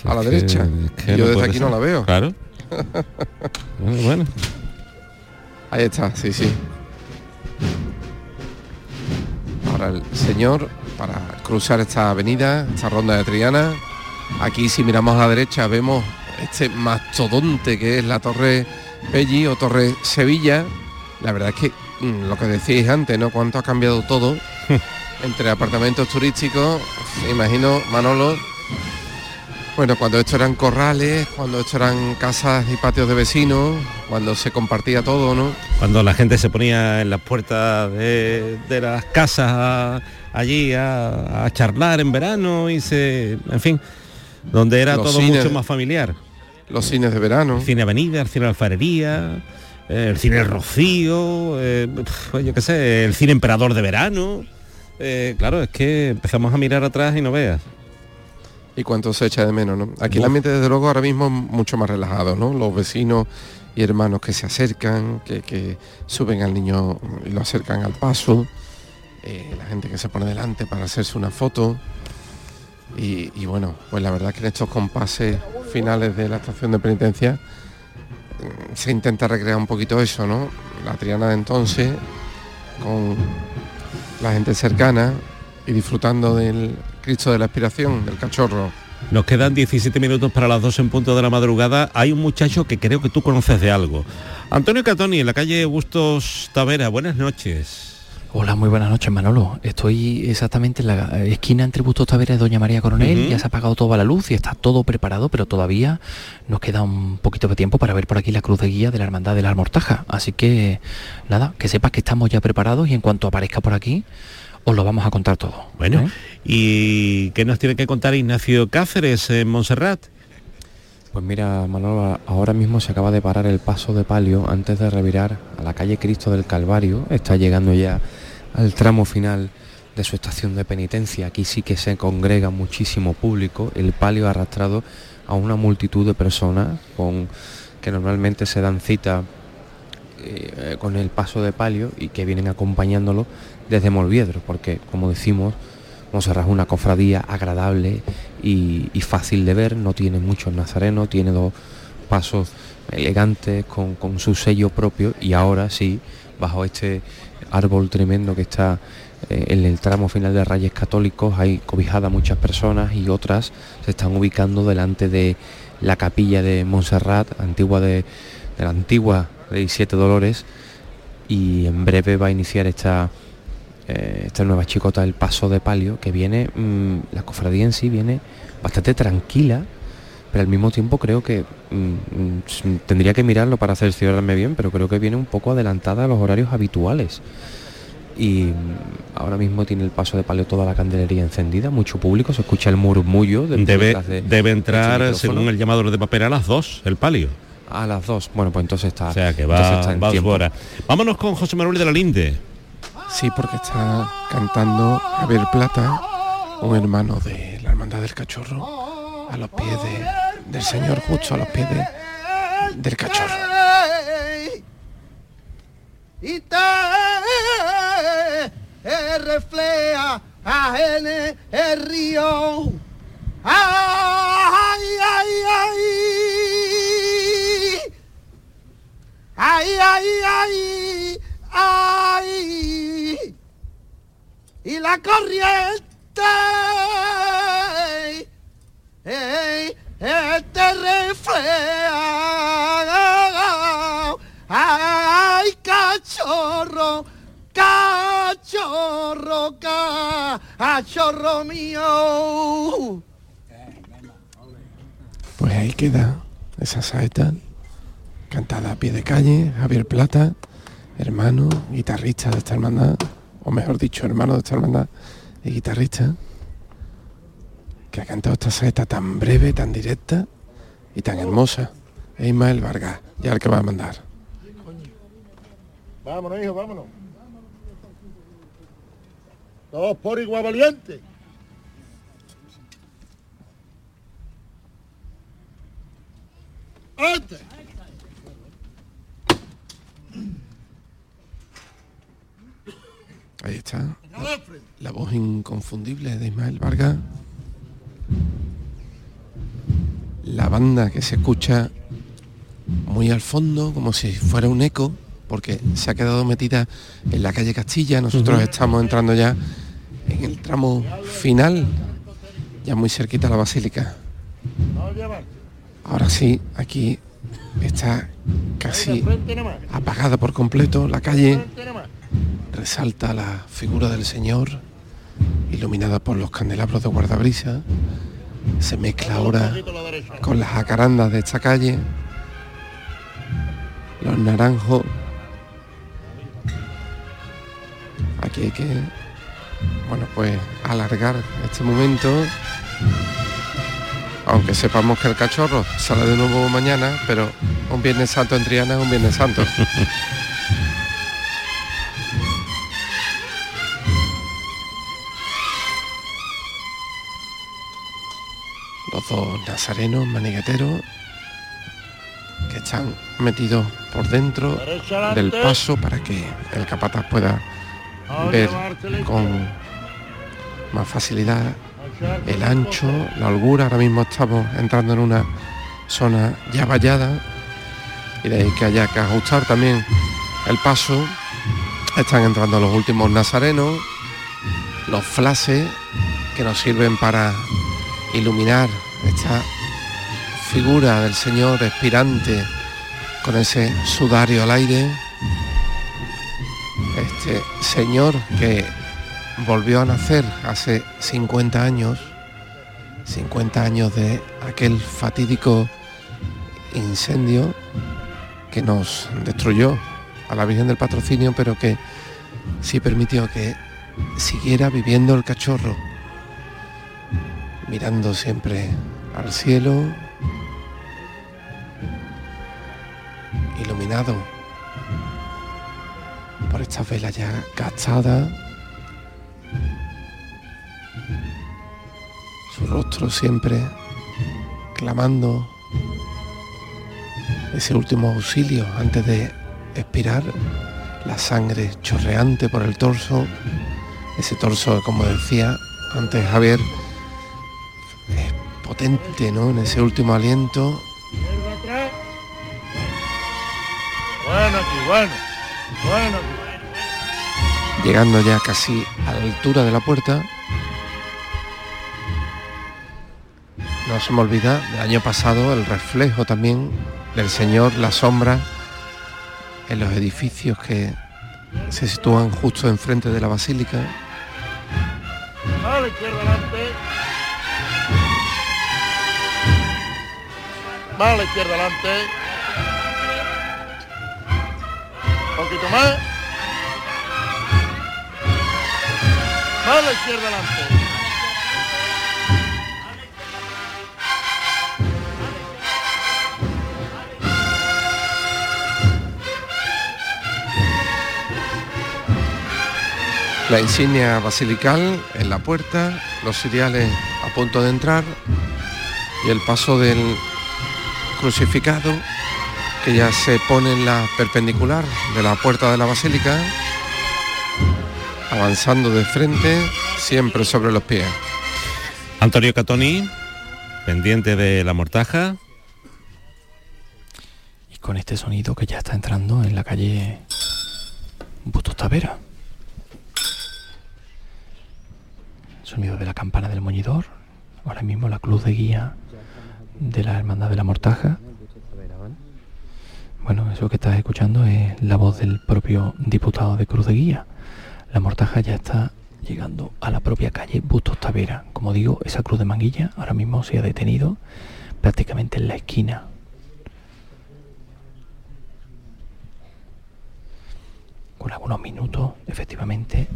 A la derecha. yo no desde aquí ser. no la veo. Claro. Bueno, bueno. Ahí está, sí, sí. Ahora el señor, para cruzar esta avenida, esta ronda de Triana, aquí si miramos a la derecha vemos este mastodonte que es la Torre Pelli o Torre Sevilla. La verdad es que mm, lo que decíais antes, ¿no? Cuánto ha cambiado todo entre apartamentos turísticos, imagino, Manolo, bueno, cuando esto eran corrales, cuando esto eran casas y patios de vecinos, cuando se compartía todo, ¿no? Cuando la gente se ponía en las puertas de, de las casas a- allí a, a charlar en verano y se, en fin, donde era Los todo cines- mucho más familiar. Los cines de verano. El cine Avenida, el cine Alfarería, el cine Rocío, eh, pf, yo qué sé, el cine Emperador de verano. Eh, claro, es que empezamos a mirar atrás y no veas. Y cuánto se echa de menos, ¿no? Aquí el Uf. ambiente desde luego ahora mismo es mucho más relajado, ¿no? Los vecinos y hermanos que se acercan, que, que suben al niño y lo acercan al paso, eh, la gente que se pone delante para hacerse una foto. Y, y bueno, pues la verdad que en estos compases finales de la estación de penitencia mm, se intenta recrear un poquito eso, ¿no? La Triana de entonces, con la gente cercana y disfrutando del Cristo de la Aspiración, del cachorro. Nos quedan 17 minutos para las 2 en punto de la madrugada. Hay un muchacho que creo que tú conoces de algo. Antonio Catoni, en la calle Bustos Tavera. Buenas noches. Hola, muy buenas noches, Manolo. Estoy exactamente en la esquina entre Bustos Tavera y Doña María Coronel. Ya se ha apagado toda la luz y está todo preparado, pero todavía nos queda un poquito de tiempo para ver por aquí la cruz de guía de la Hermandad de la Almortaja. Así que, nada, que sepas que estamos ya preparados y en cuanto aparezca por aquí, os lo vamos a contar todo. Bueno, ¿eh? ¿y qué nos tiene que contar Ignacio Cáceres en Montserrat? Pues mira, Manolo, ahora mismo se acaba de parar el paso de palio antes de revirar a la calle Cristo del Calvario. Está llegando ya al tramo final de su estación de penitencia. Aquí sí que se congrega muchísimo público. El palio ha arrastrado a una multitud de personas con, que normalmente se dan cita eh, con el paso de palio y que vienen acompañándolo desde Molviedro, porque como decimos, Monserrat es una cofradía agradable y, fácil de ver, no tiene muchos nazarenos, tiene dos pasos elegantes con, su sello propio y ahora sí, bajo este árbol tremendo que está eh, en el tramo final de Reyes Católicos, hay cobijadas muchas personas y otras se están ubicando delante de la capilla de Montserrat, antigua de la antigua de Siete Dolores, y en breve va a iniciar esta, eh, esta nueva chicota del paso de palio, que viene, mm, la cofradía en sí viene bastante tranquila, pero al mismo tiempo creo que mm, mm, tendría que mirarlo para cerciorarme bien, pero creo que viene un poco adelantada a los horarios habituales. y ahora mismo tiene el paso de palio toda la candelería encendida, mucho público, se escucha el murmullo Debe, de- debe de entrar, este según el llamador de papel, a las dos, el palio. A las dos. Bueno, pues entonces está. O sea que entonces va, está en tiempo. Vámonos con José Manuel de la Linde. Sí, porque está cantando Javier Plata, un hermano de la Hermandad del Cachorro, a los pies de- del Señor, justo a los pies de- del Cachorro. y te eh, refleja en el río. Ay, ay, ay. Ay, ay, ay, ay. Y la corriente ey, eh, te refleja. Ay, cachorro, cachorro, cachorro mío. Pues ahí queda esa saeta cantada a pie de calle, Javier Plata, hermano, guitarrista de esta hermandad, o mejor dicho, hermano de esta hermandad y guitarrista, que ha cantado esta saeta tan breve, tan directa y tan hermosa. Es Ismael Vargas, ya el que va a mandar. Vámonos, hijo, vámonos. Todos por igual valiente. Ahí está. La, la voz inconfundible de Ismael Vargas. La banda que se escucha muy al fondo, como si fuera un eco, porque se ha quedado metida en la calle Castilla. Nosotros estamos entrando ya en el tramo final, ya muy cerquita a la basílica. Ahora sí, aquí está casi apagada por completo la calle. Resalta la figura del Señor, iluminada por los candelabros de guardabrisa. Se mezcla ahora con las jacarandas de esta calle, los naranjos. Aquí hay que, bueno, pues alargar este momento. Aunque sepamos que el cachorro sale de nuevo mañana, pero un Viernes Santo en Triana es un Viernes Santo. Los dos nazarenos manigueteros que están metidos por dentro del paso para que el capataz pueda ver con más facilidad el ancho, la holgura. Ahora mismo estamos entrando en una zona ya vallada y de ahí que haya que ajustar también el paso. Están entrando los últimos nazarenos, los flashes que nos sirven para iluminar esta figura del Señor expirante con ese sudario al aire. Este Señor que volvió a nacer hace 50 años, 50 años de aquel fatídico incendio que nos destruyó a la Virgen del Patrocinio, pero que sí permitió que siguiera viviendo el cachorro, mirando siempre al cielo, iluminado por estas velas ya gastadas, su rostro siempre clamando ese último auxilio antes de expirar, la sangre chorreante por el torso, ese torso, como decía antes Javier, potente, ¿no? En ese último aliento, Bueno aquí, bueno. Bueno aquí. llegando ya casi a la altura de la puerta. No se me olvida del año pasado el reflejo también del Señor, la sombra en los edificios que se sitúan justo enfrente de la basílica. Vale, izquierda adelante. Vale, izquierda adelante. Un poquito más. a la izquierda adelante. La insignia basilical en la puerta, los cereales a punto de entrar y el paso del crucificado que ya se pone en la perpendicular de la puerta de la basílica, avanzando de frente, siempre sobre los pies. Antonio Catoni, pendiente de la mortaja. Y con este sonido que ya está entrando en la calle Bustos Tavera. Sonido de la campana del moñidor. Ahora mismo la cruz de guía de la Hermandad de la Mortaja. Bueno, eso que estás escuchando es la voz del propio diputado de Cruz de Guía. La mortaja ya está llegando a la propia calle Bustos Tavera. Como digo, esa cruz de manguilla ahora mismo se ha detenido prácticamente en la esquina. Con algunos minutos, efectivamente,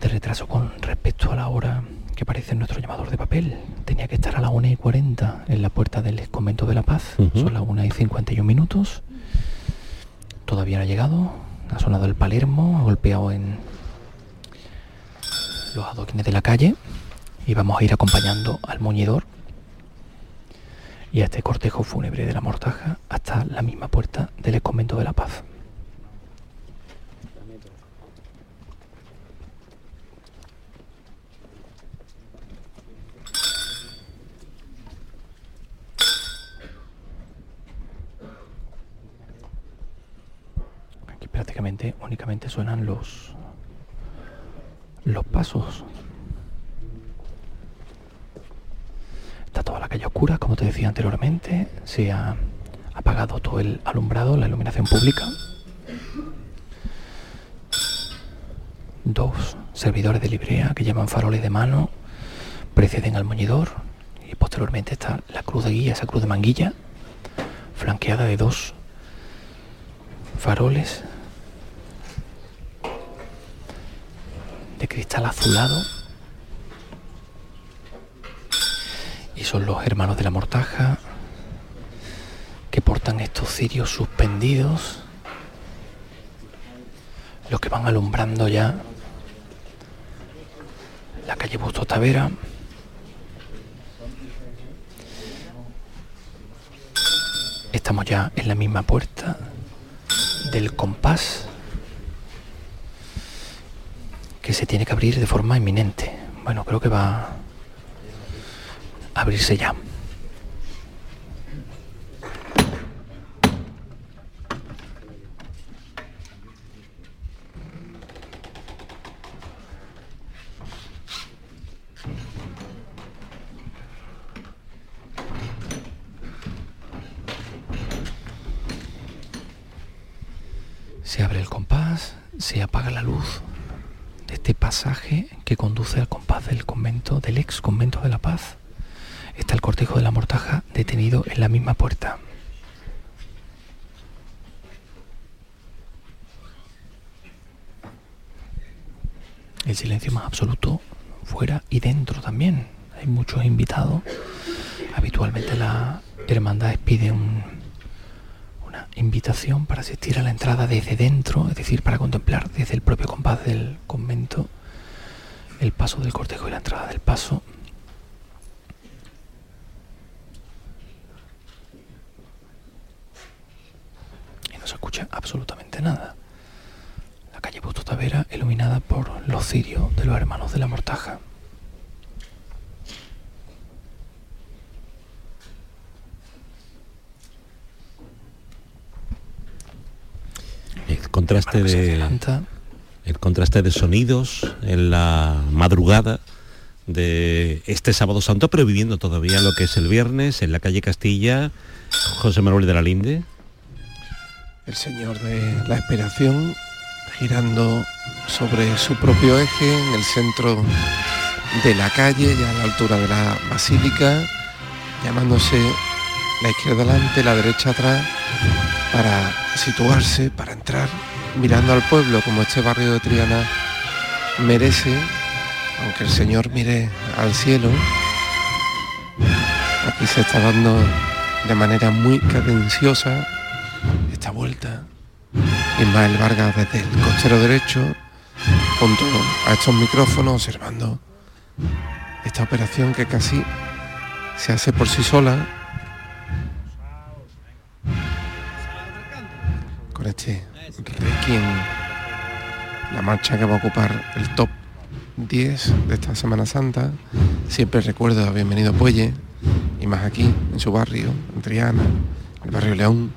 de retraso con respecto a la hora que aparece en nuestro llamador de papel. Tenía que estar a las 1 y 40 en la puerta del convento de la paz. Son las 1 y 51 minutos. Todavía no ha llegado. Ha sonado el Palermo, ha golpeado en los adoquines de la calle. Y vamos a ir acompañando al muñidor y a este cortejo fúnebre de la mortaja hasta la misma puerta del convento de la paz. Aquí prácticamente únicamente suenan los los pasos. Está toda la calle oscura, como te decía anteriormente. Se ha apagado todo el alumbrado, la iluminación pública. Dos servidores de librea que llevan faroles de mano preceden al moñidor y posteriormente está la cruz de guía, esa cruz de manguilla, flanqueada de dos faroles de cristal azulado. Y son los hermanos de la mortaja que portan estos cirios suspendidos los que van alumbrando ya la calle Busto Tavera. Estamos ya en la misma puerta del compás que se tiene que abrir de forma inminente. Bueno, creo que va a abrirse ya. Se abre el compás, se apaga la luz de este pasaje que conduce al compás del convento, del ex convento de la paz. Está el cortejo de la mortaja detenido en la misma puerta. El silencio más absoluto fuera y dentro también. Hay muchos invitados. Habitualmente la hermandad pide un, una invitación para asistir a la entrada desde dentro, es decir, para contemplar desde el propio compás del convento el paso del cortejo y la entrada del paso. Y no se escucha absolutamente nada. La calle Busto Tavera iluminada por los cirios de los hermanos de la Mortaja. El contraste de el contraste de sonidos en la madrugada de este sábado santo, pero viviendo todavía lo que es el viernes en la calle Castilla, José Manuel de la Linde. El Señor de la Esperación girando sobre su propio eje en el centro de la calle, ya a la altura de la basílica, llamándose la izquierda adelante, la derecha atrás, para situarse, para entrar, mirando al pueblo como este barrio de Triana merece, aunque el Señor mire al cielo, aquí se está dando de manera muy cadenciosa esta vuelta. Ismael Vargas desde el costero derecho, junto a estos micrófonos, observando esta operación que casi se hace por sí sola. Con este Requiem, la marcha que va a ocupar el top 10 de esta Semana Santa. Siempre recuerdo a Bienvenido Puelle, y más aquí, en su barrio, en Triana, el barrio León.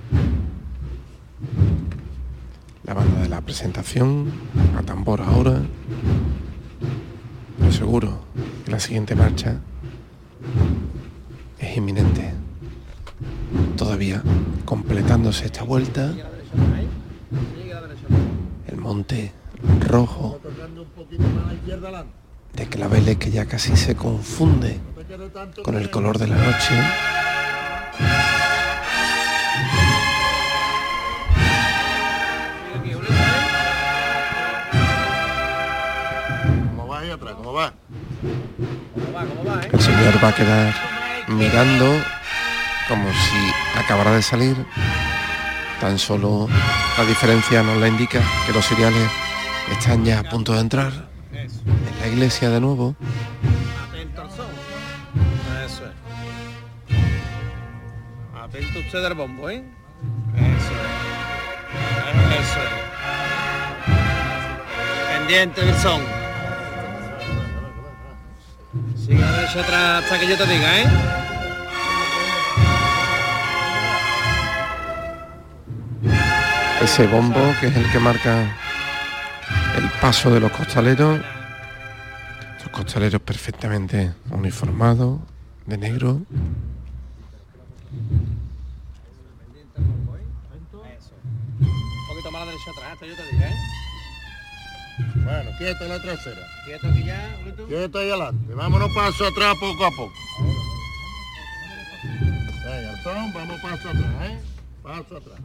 La banda de la presentación, a tambor ahora. Pero seguro que la siguiente marcha es inminente. Todavía completándose esta vuelta, el monte rojo de claveles que ya casi se confunde con el color de la noche. ¿Cómo va ahí atrás? ¿Cómo va? El señor va a quedar mirando como si acabara de salir. Tan solo la diferencia nos la indica que los cereales están ya a punto de entrar en la iglesia de nuevo. Atento son. Eso es. Atento usted al bombo, ¿eh? Eso es. Eso es. Pendiente del son. Sigue derecha atrás hasta que yo te diga, ¿eh? Ese bombo que es el que marca el paso de los costaleros. Los costaleros perfectamente uniformados, de negro. Un poquito más a la derecha atrás hasta yo te diga, ¿eh? Bueno, quieto en la trasera. Quieto aquí ya, Julito. Quieto ahí adelante. Vámonos paso atrás poco a poco. Venga, son, vamos paso atrás, ¿eh? Paso atrás.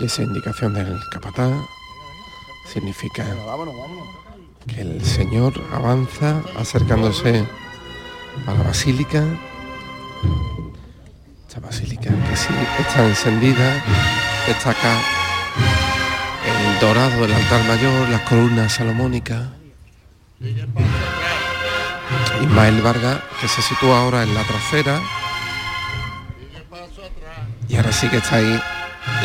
Esa indicación del capataz significa que el Señor avanza acercándose a la basílica. Esta basílica que sí está encendida, destaca el dorado del altar mayor, las columnas salomónicas. Ismael Vargas, que se sitúa ahora en la trasera. Y ahora sí que está ahí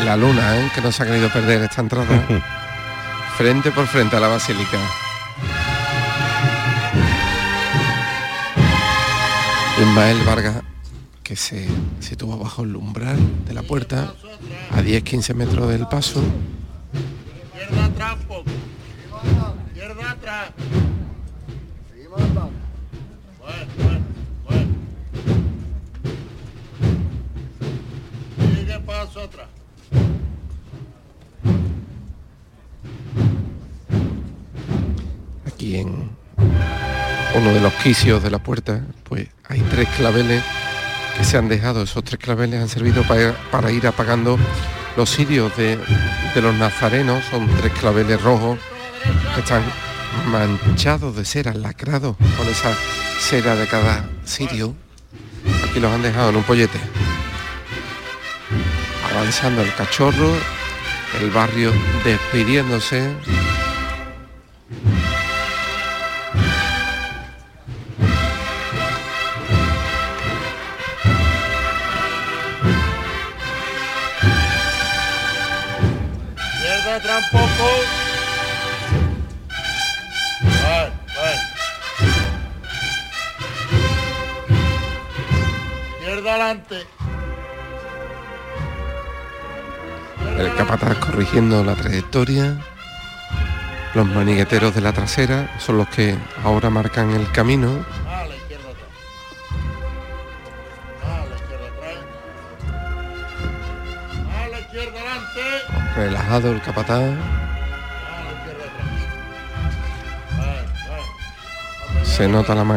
la luna, ¿eh? que no se ha querido perder esta entrada. frente por frente a la basílica. Ismael Vargas, que se sitúa bajo el umbral de la puerta, a 10-15 metros del paso. Izquierda atrás. Izquierda atrás. Uno de los quicios de la puerta, pues hay tres claveles que se han dejado. Esos tres claveles han servido para, ir apagando los cirios de, de los nazarenos. Son tres claveles rojos que están manchados de cera, lacrados con esa cera de cada cirio. Aquí los han dejado en un pollete. Avanzando el cachorro, el barrio despidiéndose. Izquierda atrás un poco. Bueno, bueno. Izquierda adelante. El capataz corrigiendo la trayectoria. Los manigueteros de la trasera son los que ahora marcan el camino. Relajado el capataz. Se nota la mano